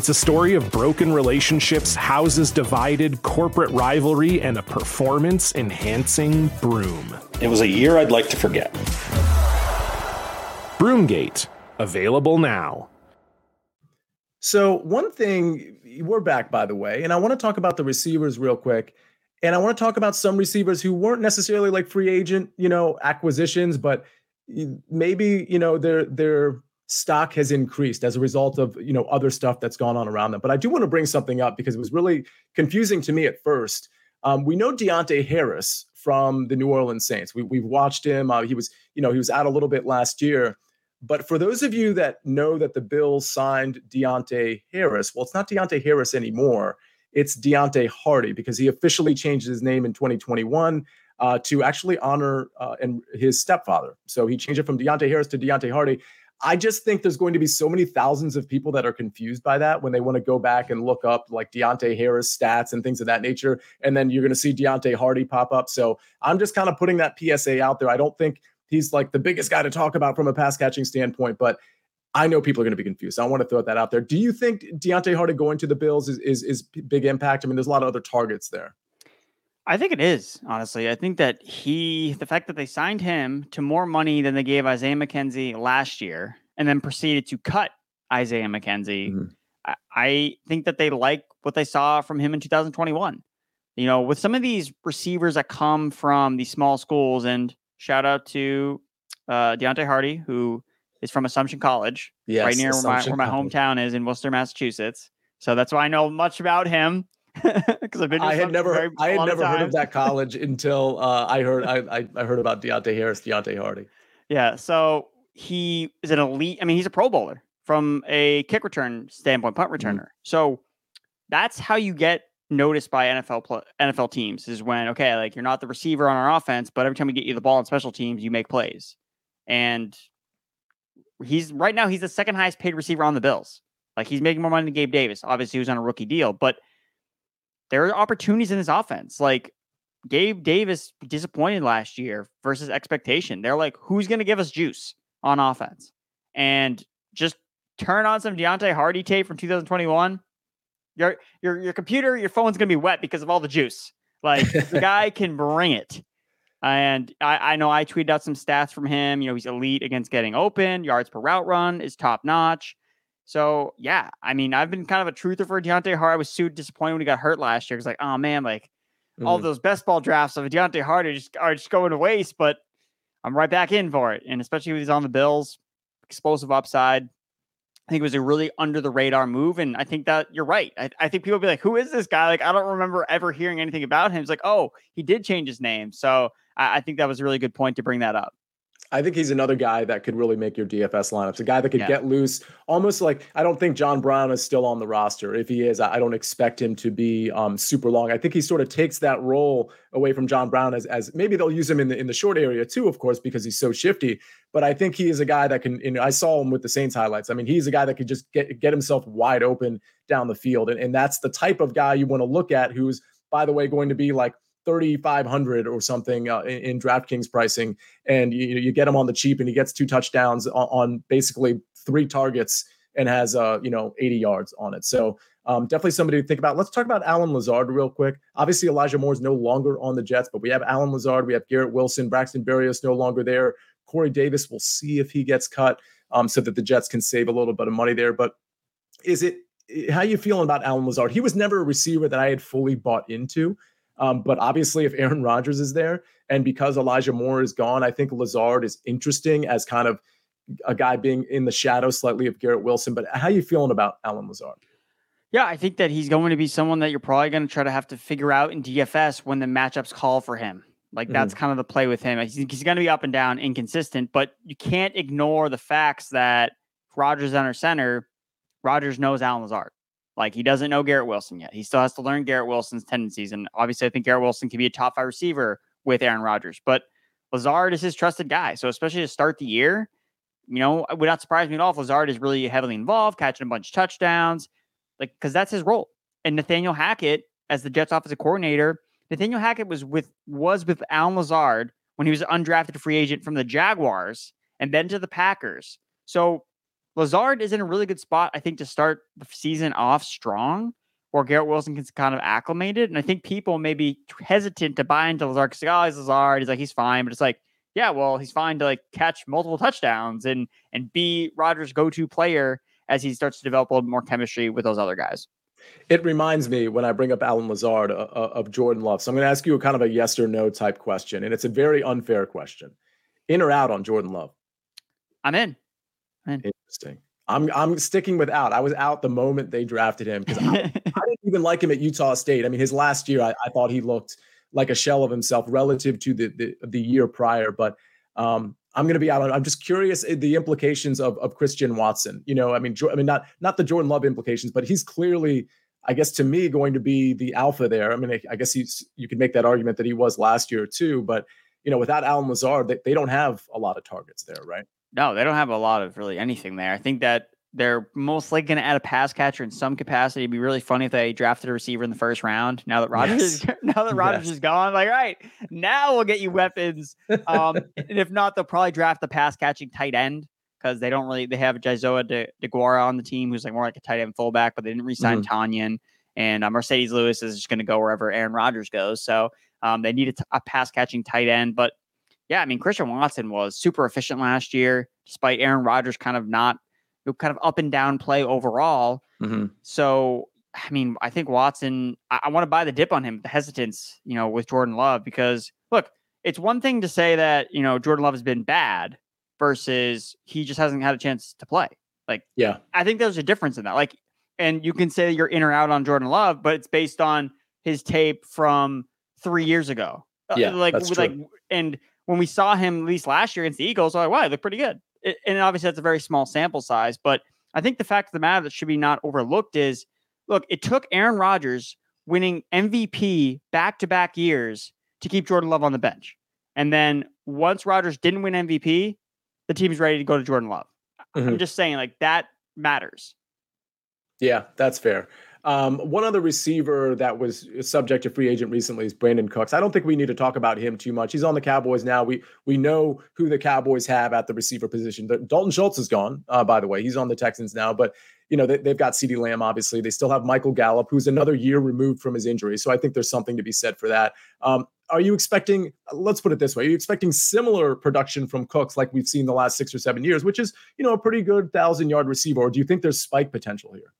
It's a story of broken relationships, houses divided, corporate rivalry, and a performance enhancing broom. It was a year I'd like to forget. Broomgate, available now. So, one thing, we're back, by the way, and I want to talk about the receivers real quick. And I want to talk about some receivers who weren't necessarily like free agent, you know, acquisitions, but maybe, you know, they're they're stock has increased as a result of you know other stuff that's gone on around them. But I do want to bring something up because it was really confusing to me at first. Um, we know Deonte Harris from the New Orleans Saints. We, we've watched him. Uh, he was you know he was out a little bit last year. But for those of you that know that the Bills signed Deonte Harris, well, it's not Deonte Harris anymore. It's Deonte Harty because he officially changed his name in 2021 uh, to actually honor uh, and his stepfather. So he changed it from Deonte Harris to Deonte Harty. I just think there's going to be so many thousands of people that are confused by that when they want to go back and look up like Deonte Harris stats and things of that nature. And then you're going to see Deonte Harty pop up. So I'm just kind of putting that PSA out there. I don't think he's like the biggest guy to talk about from a pass catching standpoint, but I know people are going to be confused. I want to throw that out there. Do you think Deonte Harty going to the Bills is, is, is big impact? I mean, there's a lot of other targets there. I think it is, honestly. I think that he, the fact that they signed him to more money than they gave Isaiah McKenzie last year and then proceeded to cut Isaiah McKenzie, mm-hmm. I, I think that they like what they saw from him in 2021. You know, with some of these receivers that come from these small schools, and shout out to uh, Deonte Harty, who is from Assumption College, yes, right near where my, where my hometown is in Worcester, Massachusetts. So that's why I know much about him because I've been. I had never, heard, I had never heard of that college until uh, I heard I, I heard about Deonte Harris, Deonte Harty. Yeah, so he is an elite. I mean, he's a Pro Bowler from a kick return standpoint, punt mm-hmm. returner. Mm-hmm. So that's how you get noticed by NFL NFL teams is when okay, like you're not the receiver on our offense, but every time we get you the ball on special teams, you make plays. And he's right now he's the second highest paid receiver on the Bills. Like he's making more money than Gabe Davis. Obviously, he was on a rookie deal, but there are opportunities in this offense. Like Gabe Davis disappointed last year versus expectation. They're like, who's going to give us juice on offense? And just turn on some Deonte Harty tape from 2021. Your your your computer, your phone's going to be wet because of all the juice. Like the guy can bring it. And I, I know I tweeted out some stats from him. You know, he's elite against getting open. Yards per route run is top notch. So yeah, I mean, I've been kind of a truther for Deonte Hart. I was so disappointed when he got hurt last year. It's like, oh man, like mm-hmm. all those best ball drafts of Deonte Hart are just are just going to waste. But I'm right back in for it, and especially when he's on the Bills, explosive upside. I think it was a really under the radar move, and I think that you're right. I, I think people be like, "Who is this guy?" Like, I don't remember ever hearing anything about him. It's like, oh, he did change his name, so I, I think that was a really good point to bring that up. I think he's another guy that could really make your DFS lineups. A guy that could yeah. get loose, almost like I don't think John Brown is still on the roster. If he is, I don't expect him to be um, super long. I think he sort of takes that role away from John Brown as, as maybe they'll use him in the in the short area too, of course, because he's so shifty. But I think he is a guy that can. You know, I saw him with the Saints highlights. I mean, he's a guy that could just get get himself wide open down the field, and, and that's the type of guy you want to look at. Who's by the way going to be like 3500 or something uh, in, in DraftKings pricing, and you, you get him on the cheap, and he gets two touchdowns on, on basically three targets and has uh you know 80 yards on it. So um, definitely somebody to think about. Let's talk about Allen Lazard real quick. Obviously, Elijah Moore is no longer on the Jets, but we have Allen Lazard, we have Garrett Wilson, Braxton Berrios no longer there. Corey Davis, we'll see if he gets cut, um, so that the Jets can save a little bit of money there. But is it how you feeling about Allen Lazard? He was never a receiver that I had fully bought into. Um, but obviously, if Aaron Rodgers is there, and because Elijah Moore is gone, I think Lazard is interesting as kind of a guy being in the shadow slightly of Garrett Wilson. But how are you feeling about Allen Lazard? Yeah, I think that he's going to be someone that you're probably going to try to have to figure out in DFS when the matchups call for him. Like that's mm-hmm. kind of the play with him. He's, he's going to be up and down, inconsistent, but you can't ignore the facts that Rodgers under center. Rodgers knows Allen Lazard. Like he doesn't know Garrett Wilson yet. He still has to learn Garrett Wilson's tendencies. And obviously, I think Garrett Wilson can be a top five receiver with Aaron Rodgers, but Lazard is his trusted guy. So especially to start the year, you know, it would not surprise me at all if Lazard is really heavily involved, catching a bunch of touchdowns, like because that's his role. And Nathaniel Hackett, as the Jets offensive coordinator, Nathaniel Hackett was with was with Allen Lazard when he was undrafted free agent from the Jaguars and then to the Packers. So Lazard is in a really good spot, I think, to start the season off strong, where Garrett Wilson gets kind of acclimated. And I think people may be hesitant to buy into Lazard because, oh, he's Lazard. He's like, he's fine. But it's like, yeah, well, he's fine to like catch multiple touchdowns and and be Rodgers' go-to player as he starts to develop a little more chemistry with those other guys. It reminds me when I bring up Allen Lazard uh, uh, of Jordan Love. So I'm going to ask you a kind of a yes or no type question, and it's a very unfair question. In or out on Jordan Love? I'm in. I'm in. Interesting. I'm I'm sticking with out. I was out the moment they drafted him because I, I, didn't even like him at Utah State. I mean, his last year, I, I thought he looked like a shell of himself relative to the the, the year prior. But um, I'm going to be out on. I'm just curious eh, the implications of of Christian Watson. You know, I mean, I mean, not not the Jordan Love implications, but he's clearly, I guess, to me, going to be the alpha there. I mean, I guess he's you could make that argument that he was last year too. But you know, without Allen Lazard, they, they don't have a lot of targets there, right? No, they don't have a lot of really anything there. I think that they're most likely going to add a pass catcher in some capacity. It'd be really funny if they drafted a receiver in the first round. Now that Rodgers, yes. now that Rodgers yes. is gone, like, all right, now we'll get you weapons. Um, and if not, they'll probably draft the pass catching tight end because they don't really. They have Josiah De, DeGuara on the team, who's like more like a tight end fullback, but they didn't resign mm-hmm. Tonyan. And uh, Marcedes Lewis is just going to go wherever Aaron Rodgers goes. So um, they need a, t- a pass catching tight end. But yeah, I mean, Christian Watson was super efficient last year, despite Aaron Rodgers kind of not kind of up and down play overall. Mm-hmm. So, I mean, I think Watson, I, I want to buy the dip on him, the hesitance, you know, with Jordan Love, because look, it's one thing to say that, you know, Jordan Love has been bad versus he just hasn't had a chance to play. Like, yeah, I think there's a difference in that. Like, and you can say you're in or out on Jordan Love, but it's based on his tape from three years ago. Uh, yeah, like, that's like, and when we saw him at least last year against the Eagles, I was like, wow, he looked pretty good it, and obviously that's a very small sample size, but I think the fact of the matter that should be not overlooked is look, it took Aaron Rodgers winning MVP back to back years to keep Jordan Love on the bench. And then once Rodgers didn't win MVP, the team's ready to go to Jordan Love. Mm-hmm. I'm just saying, like, that matters. Yeah, that's fair. Um, one other receiver that was subject to free agent recently is Brandin Cooks. I don't think we need to talk about him too much. He's on the Cowboys now. We we know who the Cowboys have at the receiver position. Dalton Schultz is gone, uh, by the way. He's on the Texans now, but you know they, have got CeeDee Lamb. Obviously, they still have Michael Gallup, who's another year removed from his injury. So I think there's something to be said for that. Um, are you expecting? Let's put it this way: Are you expecting similar production from Cooks like we've seen the last six or seven years, which is you know a pretty good thousand yard receiver, or do you think there's spike potential here?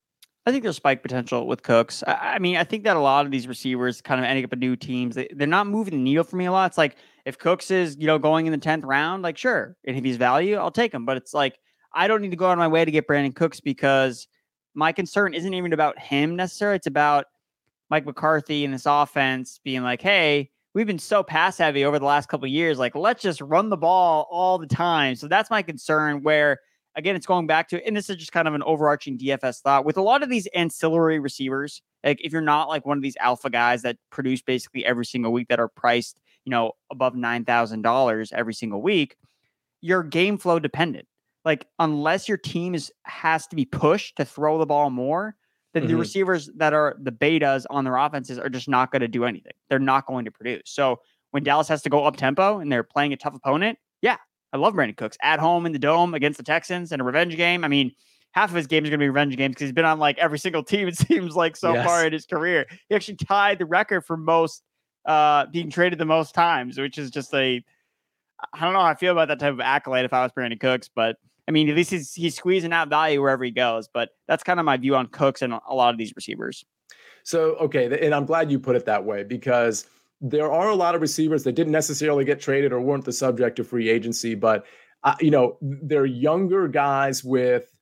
I think there's spike potential with Cooks. I, I, mean, I think that a lot of these receivers kind of ending up in new teams, they, they're not moving the needle for me a lot. It's like if Cooks is, you know, going in the 10th round, like, sure. And if he's value, I'll take him. But it's like, I don't need to go out of my way to get Brandin Cooks because my concern isn't even about him necessarily. It's about Mike McCarthy and this offense being like, hey, we've been so pass heavy over the last couple years. Like, let's just run the ball all the time. So that's my concern where again, it's going back to, and this is just kind of an overarching DFS thought with a lot of these ancillary receivers. Like if you're not like one of these alpha guys that produce basically every single week that are priced, you know, above nine thousand dollars every single week, you're game flow dependent. Like unless your team is has to be pushed to throw the ball more, then mm-hmm. the receivers that are the betas on their offenses are just not going to do anything. They're not going to produce. So when Dallas has to go up tempo and they're playing a tough opponent, yeah, I love Brandin Cooks at home in the dome against the Texans in a revenge game. I mean, half of his games are going to be revenge games because he's been on like every single team, it seems like so yes. far in his career. He actually tied the record for most uh being traded the most times, which is just a I don't know how I feel about that type of accolade if I was Brandin Cooks, but I mean, at least he's he's squeezing out value wherever he goes. But that's kind of my view on Cooks and a lot of these receivers. So, okay, and I'm glad you put it that way because there are a lot of receivers that didn't necessarily get traded or weren't the subject of free agency, but uh, you know, they're younger guys with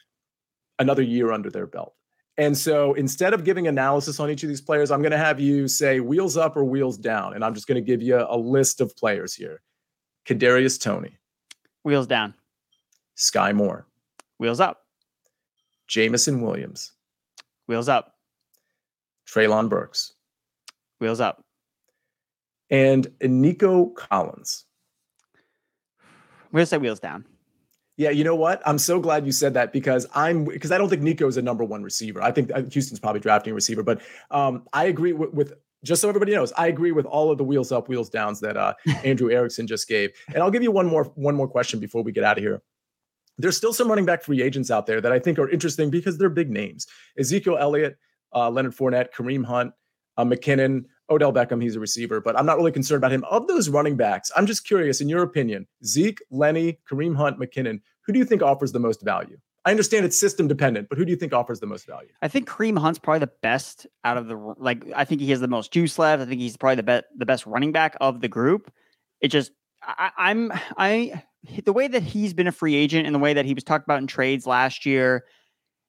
another year under their belt. And so instead of giving analysis on each of these players, I'm going to have you say wheels up or wheels down. And I'm just going to give you a list of players here. Kadarius Toney, Wheels down. Sky Moore. Wheels up. Jameson Williams. Wheels up. Treylon Burks. Wheels up. And Nico Collins. We're to say wheels down. Yeah, you know what? I'm so glad you said that because I'm because I don't think Nico is a number one receiver. I think uh, Houston's probably drafting a receiver, but um, I agree with, with just so everybody knows, I agree with all of the wheels up, wheels downs that uh, Andrew Erickson just gave. And I'll give you one more one more question before we get out of here. There's still some running back free agents out there that I think are interesting because they're big names. Ezekiel Elliott, uh, Leonard Fournette, Kareem Hunt, uh, McKinnon, Odell Beckham, he's a receiver, but I'm not really concerned about him. Of those running backs, I'm just curious, in your opinion, Zeke, Lenny, Kareem Hunt, McKinnon, who do you think offers the most value? I understand it's system dependent, but who do you think offers the most value? I think Kareem Hunt's probably the best out of the like. I think he has the most juice left. I think he's probably the best the best running back of the group. It just I, I'm I the way that he's been a free agent and the way that he was talked about in trades last year.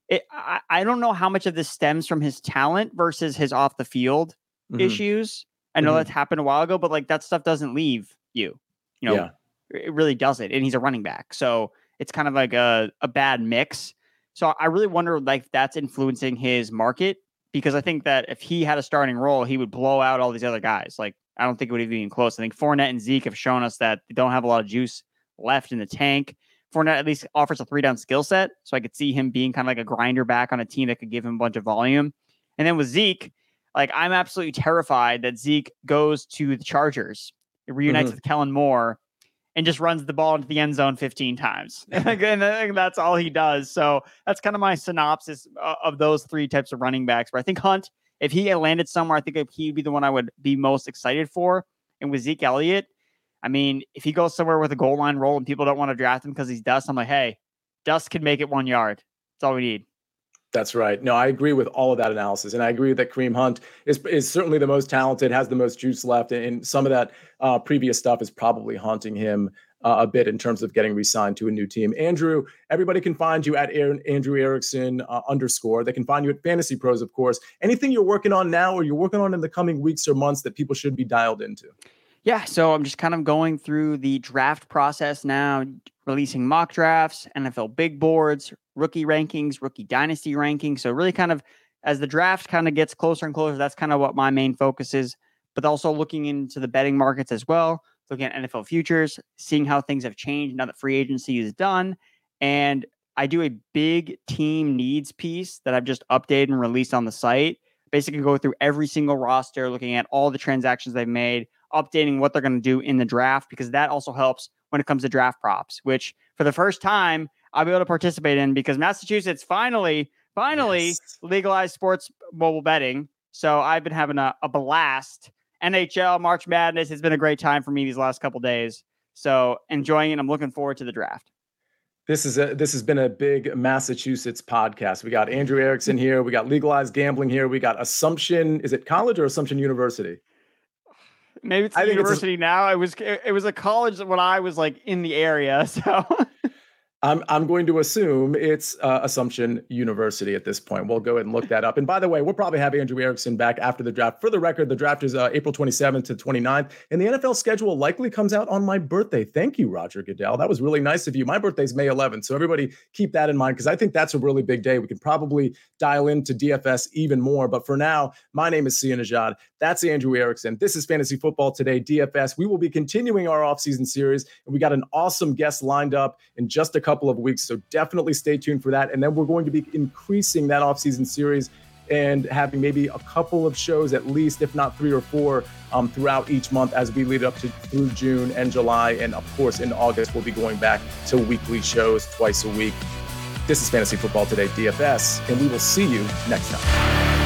It, I, I don't know how much of this stems from his talent versus his off the field mm-hmm. issues. I know mm-hmm. that's happened a while ago, but like that stuff doesn't leave you. You know, yeah. it really doesn't. And he's a running back. So it's kind of like a, a bad mix. So I really wonder like that's influencing his market because I think that if he had a starting role, he would blow out all these other guys. Like I don't think it would even be close. I think Fournette and Zeke have shown us that they don't have a lot of juice left in the tank. Fournette at least offers a three down skill set. So I could see him being kind of like a grinder back on a team that could give him a bunch of volume. And then with Zeke, like I'm absolutely terrified that Zeke goes to the Chargers, reunites mm-hmm. with Kellen Moore, and just runs the ball into the end zone 15 times. and that's all he does. So that's kind of my synopsis of those three types of running backs. But I think Hunt, if he landed somewhere, I think he'd be the one I would be most excited for. And with Zeke Elliott, I mean, if he goes somewhere with a goal line role and people don't want to draft him because he's dust, I'm like, hey, dust can make it one yard. That's all we need. That's right. No, I agree with all of that analysis, and I agree that Kareem Hunt is is certainly the most talented, has the most juice left, and some of that uh, previous stuff is probably haunting him uh, a bit in terms of getting re-signed to a new team. Andrew, everybody can find you at Aaron, Andrew Erickson uh, underscore. They can find you at Fantasy Pros, of course. Anything you're working on now, or you're working on in the coming weeks or months that people should be dialed into? Yeah, so I'm just kind of going through the draft process now, releasing mock drafts, NFL big boards, rookie rankings, rookie dynasty rankings. So really kind of as the draft kind of gets closer and closer, that's kind of what my main focus is, but also looking into the betting markets as well, looking at NFL futures, seeing how things have changed now that free agency is done. And I do a big team needs piece that I've just updated and released on the site. Basically, go through every single roster, looking at all the transactions they've made, updating what they're going to do in the draft because that also helps when it comes to draft props, which for the first time I'll be able to participate in because Massachusetts finally, finally yes. legalized sports mobile betting. So I've been having a, a blast. NHL March Madness has been a great time for me these last couple days. So enjoying it. I'm looking forward to the draft. This is a this has been a big Massachusetts podcast. We got Andrew Erickson here. We got legalized gambling here. We got Assumption. Is it college or Assumption University? Maybe it's a university it's now. It was it was a college when I was like in the area. So I'm I'm going to assume it's uh, Assumption University at this point. We'll go ahead and look that up. And by the way, we'll probably have Andrew Erickson back after the draft. For the record, the draft is uh, April 27th to 29th, and the NFL schedule likely comes out on my birthday. Thank you, Roger Goodell. That was really nice of you. My birthday's May 11th, so everybody keep that in mind because I think that's a really big day. We can probably dial into DFS even more. But for now, my name is Sia Nejad. That's Andrew Erickson. This is Fantasy Football Today, DFS. We will be continuing our offseason series, and we got an awesome guest lined up in just a couple of weeks. So definitely stay tuned for that. And then we're going to be increasing that offseason series and having maybe a couple of shows at least, if not three or four, um, throughout each month as we lead up to through June and July. And of course, in August, we'll be going back to weekly shows twice a week. This is Fantasy Football Today, DFS, and we will see you next time.